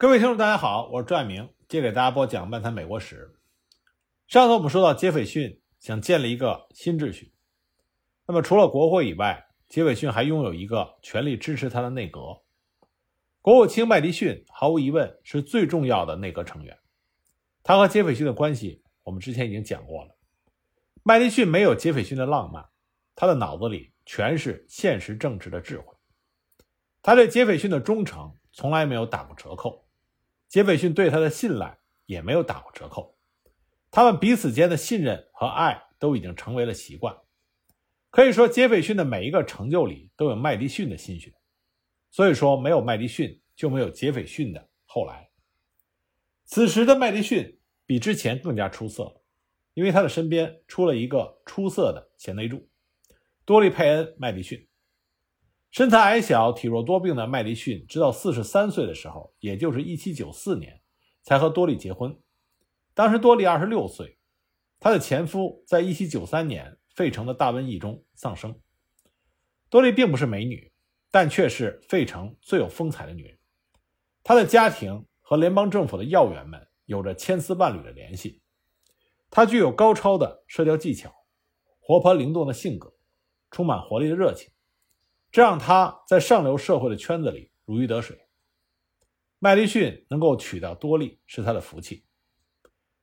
各位听众，大家好，我是朱爱明，接着给大家播讲漫谈美国史。上次我们说到，杰斐逊想建立一个新秩序。那么，除了国会以外，杰斐逊还拥有一个全力支持他的内阁。国务卿麦迪逊毫无疑问是最重要的内阁成员。他和杰斐逊的关系，我们之前已经讲过了。麦迪逊没有杰斐逊的浪漫，他的脑子里全是现实政治的智慧。他对杰斐逊的忠诚从来没有打过折扣。杰斐逊对他的信赖也没有打过折扣，他们彼此间的信任和爱都已经成为了习惯。可以说，杰斐逊的每一个成就里都有麦迪逊的心血。所以说，没有麦迪逊就没有杰斐逊的后来。此时的麦迪逊比之前更加出色，因为他的身边出了一个出色的贤内助——多利·佩恩·麦迪逊。身材矮小、体弱多病的麦迪逊，直到四十三岁的时候，也就是一七九四年，才和多莉结婚。当时多莉二十六岁，她的前夫在一七九三年费城的大瘟疫中丧生。多莉并不是美女，但却是费城最有风采的女人。她的家庭和联邦政府的要员们有着千丝万缕的联系。她具有高超的社交技巧，活泼灵动的性格，充满活力的热情。这让他在上流社会的圈子里如鱼得水。麦迪逊能够娶到多莉是他的福气。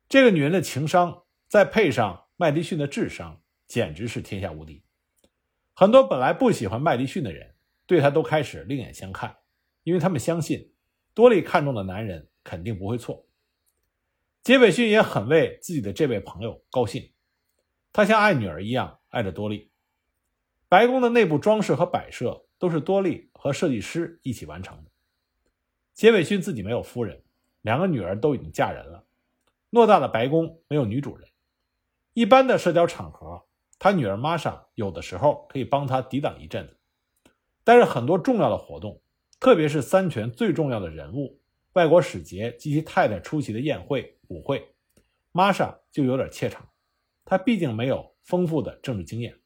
这个女人的情商，再配上麦迪逊的智商，简直是天下无敌。很多本来不喜欢麦迪逊的人，对他都开始另眼相看，因为他们相信多莉看中的男人肯定不会错。杰斐逊也很为自己的这位朋友高兴，他像爱女儿一样爱着多莉。白宫的内部装饰和摆设都是多利和设计师一起完成的。杰斐逊自己没有夫人，两个女儿都已经嫁人了。偌大的白宫没有女主人。一般的社交场合，他女儿玛莎有的时候可以帮他抵挡一阵子，但是很多重要的活动，特别是三权最重要的人物、外国使节及其太太出席的宴会、舞会，玛莎就有点怯场。她毕竟没有丰富的政治经验。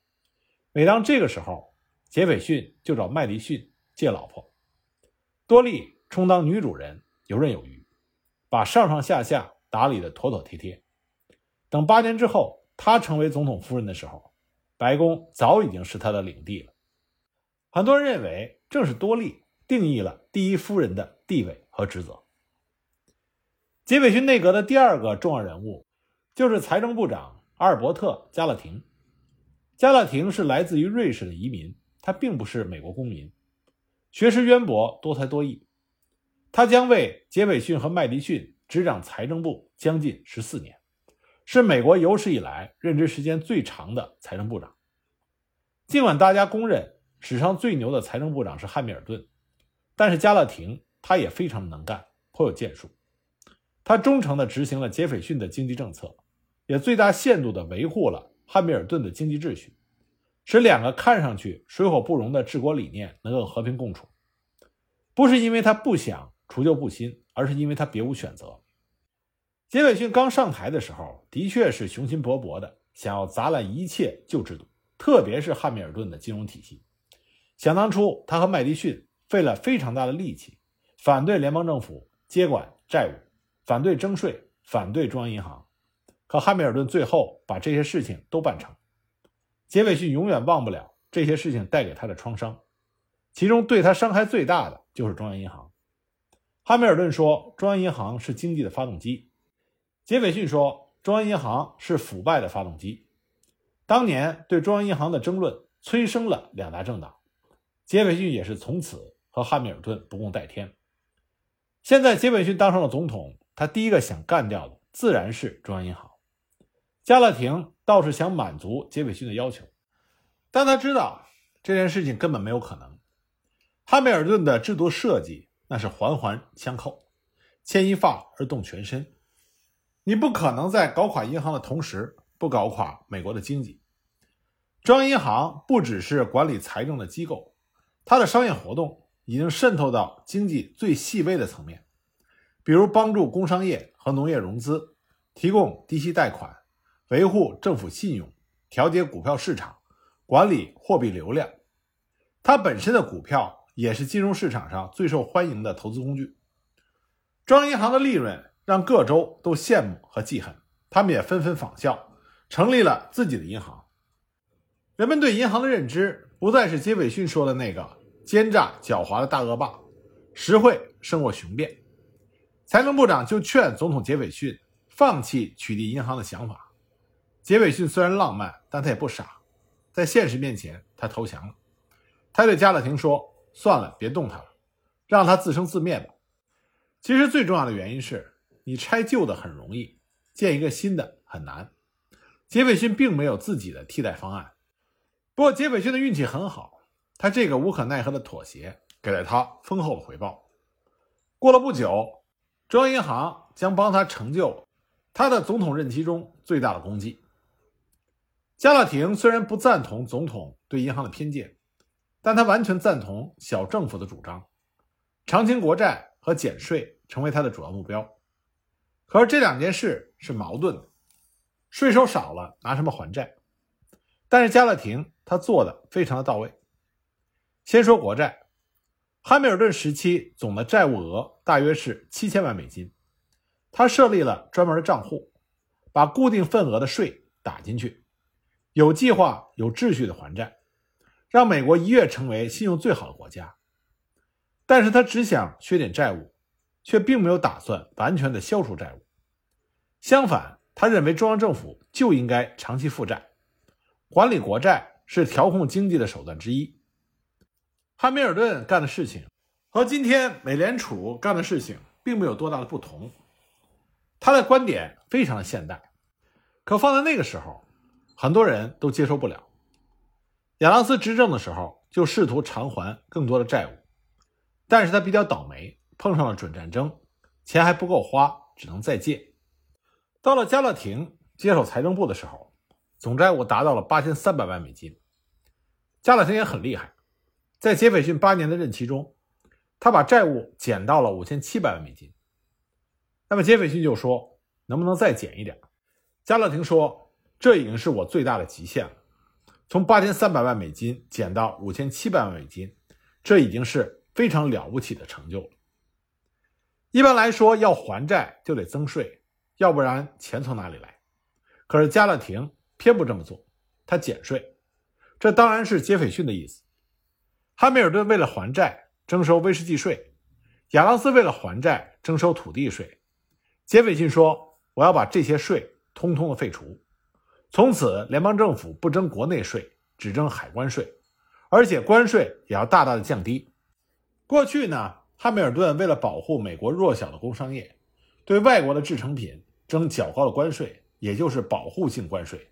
每当这个时候，杰斐逊就找麦迪逊借老婆，多莉充当女主人，游刃有余，把上上下下打理的妥妥帖帖。等八年之后，他成为总统夫人的时候，白宫早已经是他的领地了。很多人认为，正是多莉定义了第一夫人的地位和职责。杰斐逊内阁的第二个重要人物，就是财政部长阿尔伯特·加勒廷。加勒廷是来自于瑞士的移民，他并不是美国公民，学识渊博，多才多艺。他将为杰斐逊和麦迪逊执掌财政部将近十四年，是美国有史以来任职时间最长的财政部长。尽管大家公认史上最牛的财政部长是汉密尔顿，但是加勒廷他也非常能干，颇有建树。他忠诚地执行了杰斐逊的经济政策，也最大限度地维护了。汉密尔顿的经济秩序，使两个看上去水火不容的治国理念能够和平共处，不是因为他不想除旧布新，而是因为他别无选择。杰斐逊刚上台的时候，的确是雄心勃勃的，想要砸烂一切旧制度，特别是汉密尔顿的金融体系。想当初，他和麦迪逊费了非常大的力气，反对联邦政府接管债务，反对征税，反对中央银行。可汉密尔顿最后把这些事情都办成，杰斐逊永远忘不了这些事情带给他的创伤，其中对他伤害最大的就是中央银行。汉密尔顿说中央银行是经济的发动机，杰斐逊说中央银行是腐败的发动机。当年对中央银行的争论催生了两大政党，杰斐逊也是从此和汉密尔顿不共戴天。现在杰斐逊当上了总统，他第一个想干掉的自然是中央银行。加勒廷倒是想满足杰斐逊的要求，但他知道这件事情根本没有可能。汉密尔顿的制度设计那是环环相扣，牵一发而动全身。你不可能在搞垮银行的同时不搞垮美国的经济。中央银行不只是管理财政的机构，它的商业活动已经渗透到经济最细微的层面，比如帮助工商业和农业融资，提供低息贷款。维护政府信用，调节股票市场，管理货币流量。它本身的股票也是金融市场上最受欢迎的投资工具。中央银行的利润让各州都羡慕和记恨，他们也纷纷仿效，成立了自己的银行。人们对银行的认知不再是杰斐逊说的那个奸诈狡猾的大恶霸，实惠胜过雄辩。财政部长就劝总统杰斐逊放弃取缔银行的想法。杰斐逊虽然浪漫，但他也不傻，在现实面前，他投降了。他对加勒廷说：“算了，别动他了，让他自生自灭吧。”其实最重要的原因是你拆旧的很容易，建一个新的很难。杰斐逊并没有自己的替代方案。不过，杰斐逊的运气很好，他这个无可奈何的妥协给了他丰厚的回报。过了不久，中央银行将帮他成就他的总统任期中最大的功绩。加勒廷虽然不赞同总统对银行的偏见，但他完全赞同小政府的主张，偿清国债和减税成为他的主要目标。可是这两件事是矛盾的，税收少了，拿什么还债？但是加勒廷他做的非常的到位。先说国债，汉密尔顿时期总的债务额大约是七千万美金，他设立了专门的账户，把固定份额的税打进去，有计划、有秩序的还债，让美国一跃成为信用最好的国家。但是他只想削减债务，却并没有打算完全的消除债务。相反，他认为中央政府就应该长期负债。管理国债是调控经济的手段之一。汉密尔顿干的事情和今天美联储干的事情并没有多大的不同。他的观点非常的现代，可放在那个时候，很多人都接受不了。亚当斯执政的时候就试图偿还更多的债务，但是他比较倒霉，碰上了准战争，钱还不够花，只能再借。到了加勒廷接手财政部的时候。总债务达到了八千三百万美金。加勒廷也很厉害，在杰斐逊八年的任期中，他把债务减到了五千七百万美金。那么杰斐逊就说：“能不能再减一点？”加勒廷说：“这已经是我最大的极限了，从八千三百万美金减到五千七百万美金，这已经是非常了不起的成就了。一般来说，要还债就得增税，要不然钱从哪里来？可是加勒廷。”偏不这么做，他减税，这当然是杰斐逊的意思。汉密尔顿为了还债征收威士忌税，亚当斯为了还债征收土地税。杰斐逊说：“我要把这些税通通的废除，从此联邦政府不征国内税，只征海关税，而且关税也要大大的降低。”过去呢，汉密尔顿为了保护美国弱小的工商业，对外国的制成品征较高的关税，也就是保护性关税。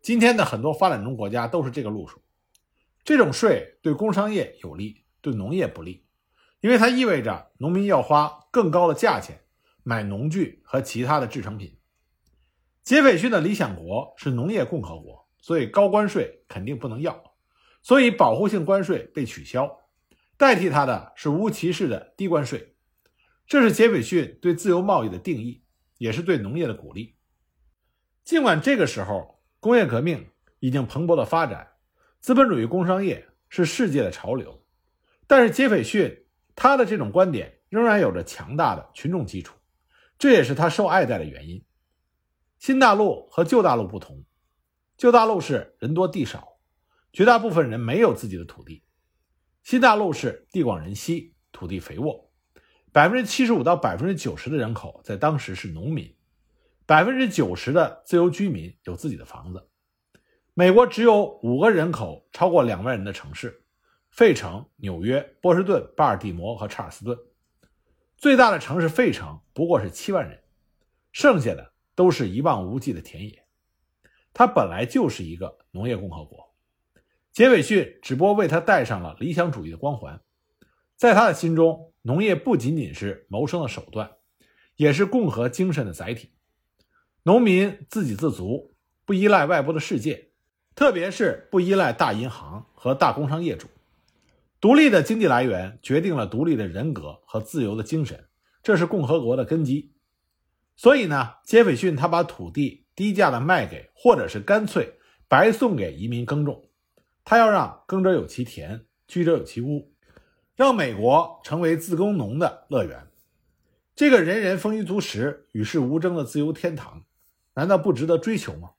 今天的很多发展中国家都是这个路数，这种税对工商业有利，对农业不利，因为它意味着农民要花更高的价钱买农具和其他的制成品。杰斐逊的理想国是农业共和国，所以高关税肯定不能要，所以保护性关税被取消，代替它的是无歧视的低关税。这是杰斐逊对自由贸易的定义，也是对农业的鼓励。尽管这个时候。工业革命已经蓬勃的发展，资本主义工商业是世界的潮流，但是杰斐逊他的这种观点仍然有着强大的群众基础，这也是他受爱戴的原因。新大陆和旧大陆不同，旧大陆是人多地少，绝大部分人没有自己的土地；新大陆是地广人稀，土地肥沃，百分之七十五到百分之九十的人口在当时是农民。百分之九十的自由居民有自己的房子。美国只有五个人口超过两万人的城市：费城、纽约、波士顿、巴尔的摩和查尔斯顿。最大的城市费城不过是七万人，剩下的都是一望无际的田野。它本来就是一个农业共和国。杰斐逊只不过为他戴上了理想主义的光环。在他的心中，农业不仅仅是谋生的手段，也是共和精神的载体。农民自给自足，不依赖外部的世界，特别是不依赖大银行和大工商业主。独立的经济来源决定了独立的人格和自由的精神，这是共和国的根基。所以呢，杰斐逊他把土地低价的卖给，或者是干脆白送给移民耕种。他要让耕者有其田，居者有其屋，让美国成为自耕农的乐园。这个人人丰衣足食、与世无争的自由天堂，难道不值得追求吗？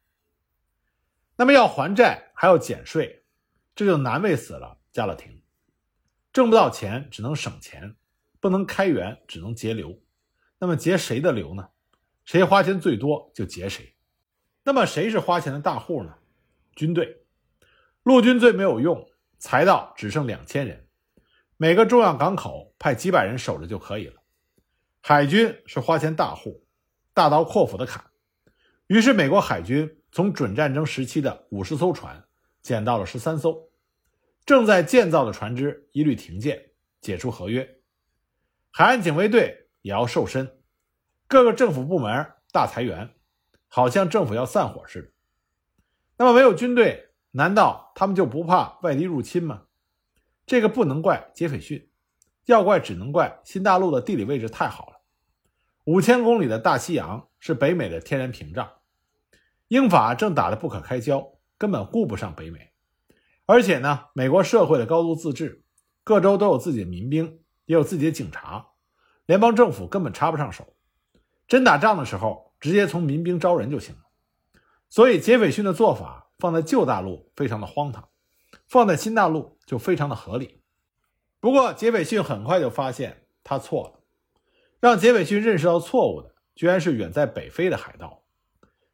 那么要还债还要减税，这就难为死了加勒廷。挣不到钱只能省钱，不能开源只能节流。那么节谁的流呢？谁花钱最多就节谁。那么谁是花钱的大户呢？军队，陆军最没有用，财道只剩两千人，每个重要港口派几百人守着就可以了。海军是花钱大户，大刀阔斧的砍。于是美国海军从准战争时期的五十艘船减到了十三艘，正在建造的船只一律停建，解除合约。海岸警卫队也要瘦身，各个政府部门大裁员。好像政府要散伙似的。那么没有军队，难道他们就不怕外敌入侵吗？这个不能怪杰斐逊，要怪只能怪新大陆的地理位置太好了。五千公里的大西洋是北美的天然屏障，英法正打得不可开交，根本顾不上北美。而且呢，美国社会的高度自治，各州都有自己的民兵，也有自己的警察，联邦政府根本插不上手。真打仗的时候。直接从民兵招人就行了，所以杰斐逊的做法放在旧大陆非常的荒唐，放在新大陆就非常的合理。不过杰斐逊很快就发现他错了，让杰斐逊认识到错误的居然是远在北非的海盗。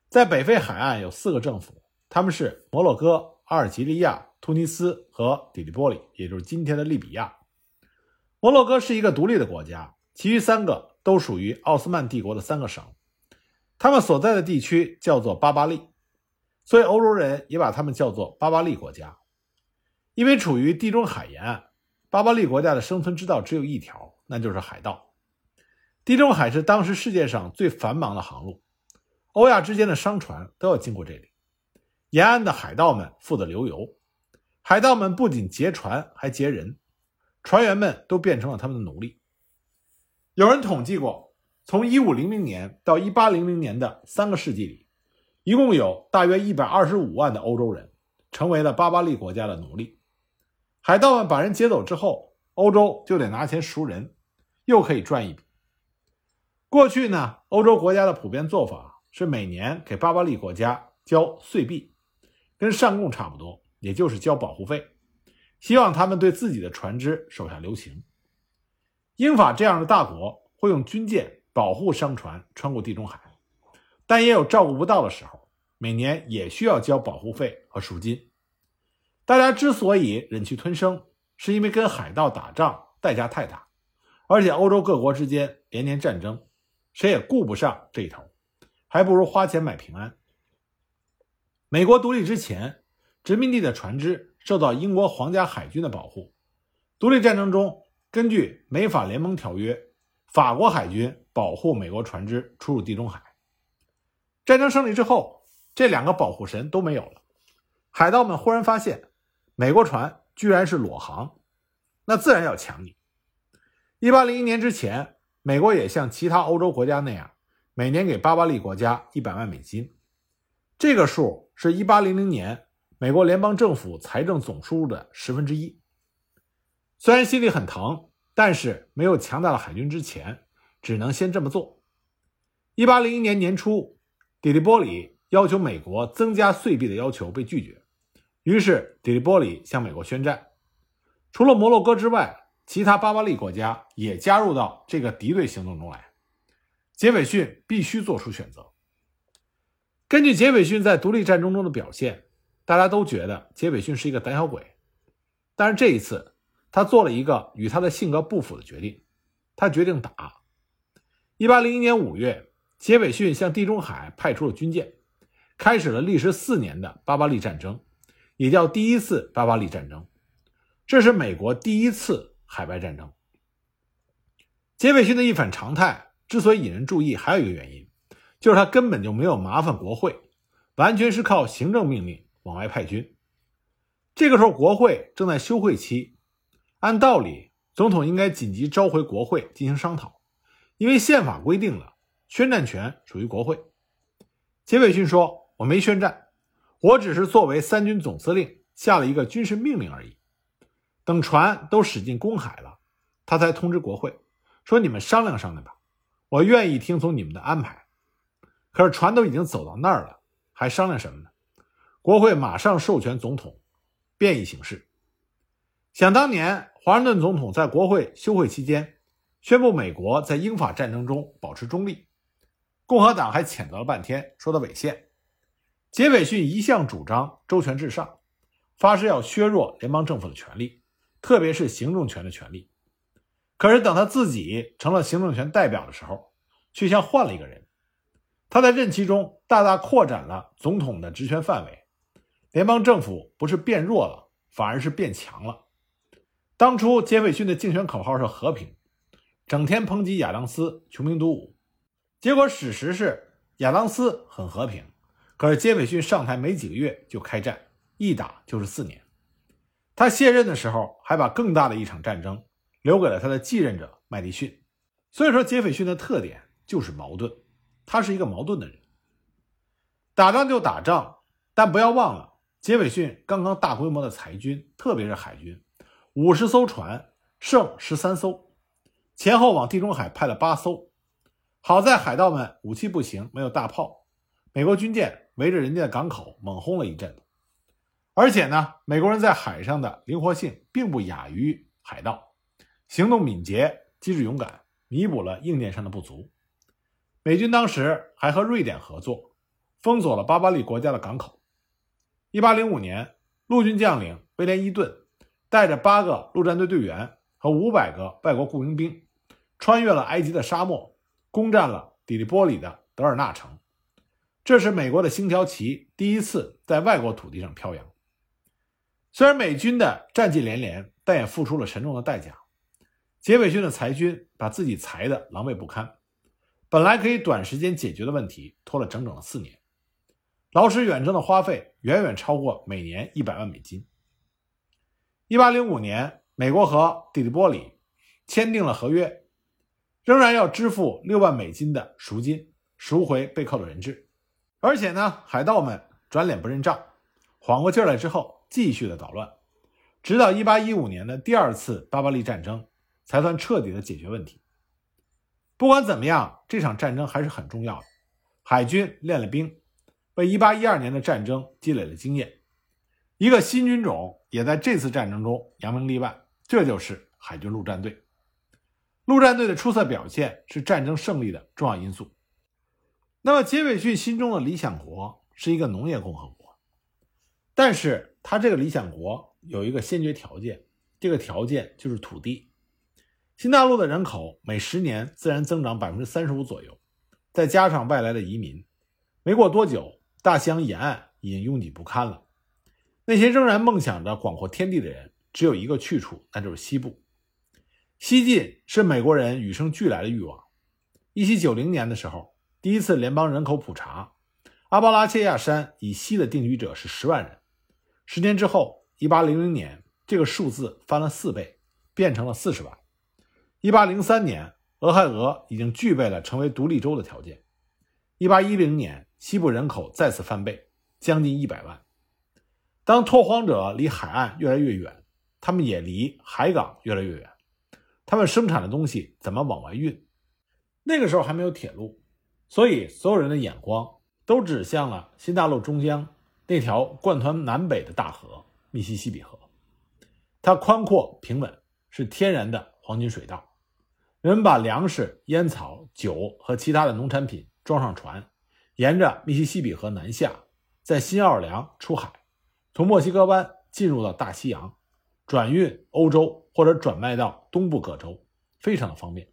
在北非海岸有四个政府，他们是摩洛哥、阿尔及利亚、突尼斯和底利波里，也就是今天的利比亚。摩洛哥是一个独立的国家，其余三个都属于奥斯曼帝国的三个省。他们所在的地区叫做巴巴利，所以欧洲人也把他们叫做巴巴利国家。因为处于地中海沿岸，巴巴利国家的生存之道只有一条，那就是海盗。地中海是当时世界上最繁忙的航路，欧亚之间的商船都要经过这里。沿岸的海盗们富得流油，海盗们不仅劫船，还劫人，船员们都变成了他们的奴隶。有人统计过。从一五零零年到一八零零年的三个世纪里，一共有大约一百二十五万的欧洲人成为了巴巴利国家的奴隶。海盗们把人劫走之后，欧洲就得拿钱赎人，又可以赚一笔。过去呢，欧洲国家的普遍做法是每年给巴巴利国家交岁币，跟上贡差不多，也就是交保护费，希望他们对自己的船只手下留情。英法这样的大国会用军舰。保护商船穿过地中海，但也有照顾不到的时候，每年也需要交保护费和赎金。大家之所以忍气吞声，是因为跟海盗打仗代价太大，而且欧洲各国之间连年战争，谁也顾不上这一头，还不如花钱买平安。美国独立之前，殖民地的船只受到英国皇家海军的保护。独立战争中，根据美法联盟条约。法国海军保护美国船只出入地中海。战争胜利之后，这两个保护神都没有了。海盗们忽然发现，美国船居然是裸航，那自然要抢你。一八零一年之前，美国也像其他欧洲国家那样，每年给巴巴利国家一百万美金。这个数是一八零零年美国联邦政府财政总收入的十分之一。虽然心里很疼。但是没有强大的海军之前，只能先这么做。一八零一年年初，底利波里要求美国增加岁币的要求被拒绝，于是底利波里向美国宣战。除了摩洛哥之外，其他巴巴利国家也加入到这个敌对行动中来。杰斐逊必须做出选择。根据杰斐逊在独立战争中的表现，大家都觉得杰斐逊是一个胆小鬼，但是这一次。他做了一个与他的性格不符的决定，他决定打。一八零一年五月，杰斐逊向地中海派出了军舰，开始了历时四年的巴巴利战争，也叫第一次巴巴利战争。这是美国第一次海外战争。杰斐逊的一反常态之所以引人注意，还有一个原因，就是他根本就没有麻烦国会，完全是靠行政命令往外派军。这个时候，国会正在休会期。按道理，总统应该紧急召回国会进行商讨，因为宪法规定了宣战权属于国会。杰斐逊说：“我没宣战，我只是作为三军总司令下了一个军事命令而已。等船都驶进公海了，他才通知国会说：‘你们商量商量吧，我愿意听从你们的安排。可是船都已经走到那儿了，还商量什么呢？国会马上授权总统变异行事。想当年，华盛顿总统在国会休会期间宣布美国在英法战争中保持中立，共和党还谴责了半天，说他违宪。杰斐逊一向主张周权至上，发誓要削弱联邦政府的权力，特别是行政权的权力。可是等他自己成了行政权代表的时候，却像换了一个人。他在任期中大大扩展了总统的职权范围。联邦政府不是变弱了，反而是变强了。当初杰斐逊的竞选口号是和平，整天抨击亚当斯穷兵黩武，结果史实是亚当斯很和平，可是杰斐逊上台没几个月就开战，一打就是四年。他卸任的时候还把更大的一场战争留给了他的继任者麦迪逊。所以说，杰斐逊的特点就是矛盾，他是一个矛盾的人。打仗就打仗，但不要忘了。杰斐逊刚刚大规模的裁军，特别是海军，五十艘船剩十三艘，前后往地中海派了八艘。好在海盗们武器不行，没有大炮，美国军舰围着人家的港口猛轰了一阵。而且呢，美国人在海上的灵活性并不亚于海盗，行动敏捷，机智勇敢，弥补了硬件上的不足。美军当时还和瑞典合作，封锁了巴巴利国家的港口。一八零五年，陆军将领威廉·伊顿带着八个陆战队队员和五百个外国雇佣兵，穿越了埃及的沙漠，攻占了底利波里的德尔纳城。这是美国的星条旗第一次在外国土地上飘扬。虽然美军的战绩连连，但也付出了沉重的代价。杰斐逊的裁军把自己裁得狼狈不堪，本来可以短时间解决的问题，拖了整整的四年。劳师远征的花费远远超过每年一百万美金。一八零五年，美国和底利波里签订了合约，仍然要支付六万美金的赎金，赎回被扣的人质。而且呢，海盗们转脸不认账，缓过劲来之后，继续的捣乱，直到一八一五年的第二次巴巴利战争才算彻底的解决问题。不管怎么样，这场战争还是很重要的，海军练了兵。为1812年的战争积累了经验，一个新军种也在这次战争中扬名立万，这就是海军陆战队。陆战队的出色表现是战争胜利的重要因素。那么，杰斐逊心中的理想国是一个农业共和国，但是他这个理想国有一个先决条件，这个条件就是土地。新大陆的人口每十年自然增长百分之三十五左右，再加上外来的移民，没过多久。大西洋沿岸已经拥挤不堪了，那些仍然梦想着广阔天地的人，只有一个去处，那就是西部。西进是美国人与生俱来的欲望。一七九零年的时候，第一次联邦人口普查，阿巴拉契亚山以西的定居者是十万人。十年之后，一八零零年，这个数字翻了四倍，变成了四十万。一八零三年，俄亥俄已经具备了成为独立州的条件。一八一零年。西部人口再次翻倍，将近一百万。当拓荒者离海岸越来越远，他们也离海港越来越远。他们生产的东西怎么往外运？那个时候还没有铁路，所以所有人的眼光都指向了新大陆中央那条贯穿南北的大河——密西西比河。它宽阔平稳，是天然的黄金水道。人们把粮食、烟草、酒和其他的农产品装上船。沿着密西西比河南下，在新奥尔良出海，从墨西哥湾进入到大西洋，转运欧洲或者转卖到东部各州，非常的方便。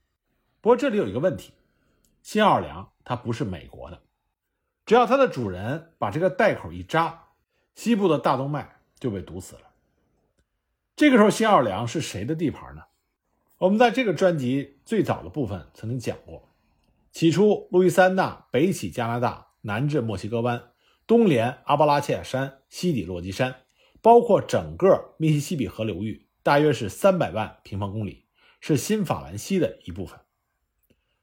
不过这里有一个问题，新奥尔良它不是美国的，只要它的主人把这个袋口一扎，西部的大动脉就被堵死了。这个时候新奥尔良是谁的地盘呢？我们在这个专辑最早的部分曾经讲过。起初，路易斯安那北起加拿大，南至墨西哥湾，东连阿巴拉契亚山，西抵落基山，包括整个密西西比河流域，大约是三百万平方公里，是新法兰西的一部分。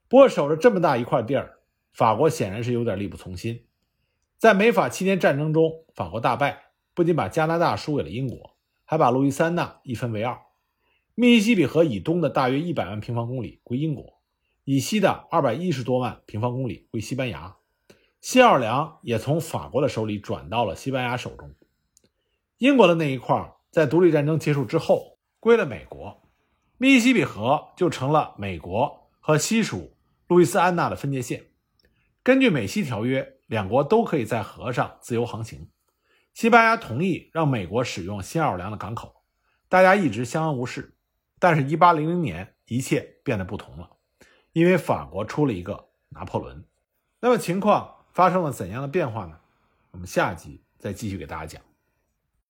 不过，守着这么大一块地儿，法国显然是有点力不从心。在美法七年战争中，法国大败，不仅把加拿大输给了英国，还把路易斯安那一分为二，密西西比河以东的大约一百万平方公里归英国。以西的二百一十多万平方公里归西班牙，新奥尔良也从法国的手里转到了西班牙手中。英国的那一块在独立战争结束之后归了美国，密西西比河就成了美国和西属路易斯安那的分界线。根据美西条约，两国都可以在河上自由航行。西班牙同意让美国使用新奥尔良的港口，大家一直相安无事。但是1800年，一切变得不同了，因为法国出了一个拿破仑。那么情况发生了怎样的变化呢？我们下集再继续给大家讲。